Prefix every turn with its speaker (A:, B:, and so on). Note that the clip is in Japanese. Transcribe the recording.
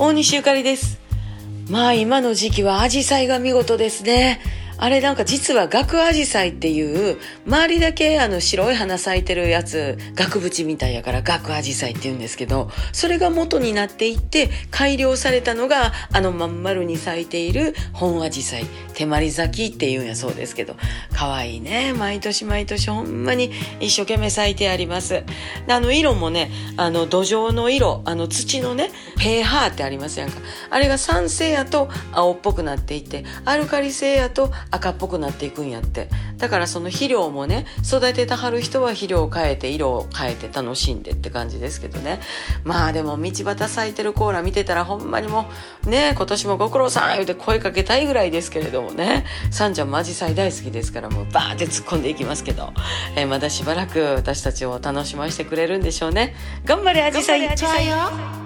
A: 大西ゆかりです。まあ今の時期はアジサイが見事ですね。あれなんか実は額アジサイっていう周りだけあの白い花咲いてるやつ額縁みたいやから額アジサイって言うんですけどそれが元になっていって改良されたのがあのまん丸に咲いている本アジサイ手まり咲きっていうんやそうですけど可愛いね毎年毎年ほんまに一生懸命咲いてあります。あの色もねあの土壌の色あの土のねペーハーってありますやんか。あれが酸性やと青っぽくなっていてアルカリ性やと赤っぽくなっていくんやって。だからその肥料もね育てたはる人は肥料を変えて色を変えて楽しんでって感じですけどね。まあでも道端咲いてるコーラ見てたらほんまにもうね今年もご苦労さん言うて声かけたいぐらいですけれどもね。さんちゃんもアジサイ大好きですからもうバーって突っ込んでいきますけど、えー、まだしばらく私たちを楽しませてくれるんでしょうね。頑張れアジサイ。いっちゃうよ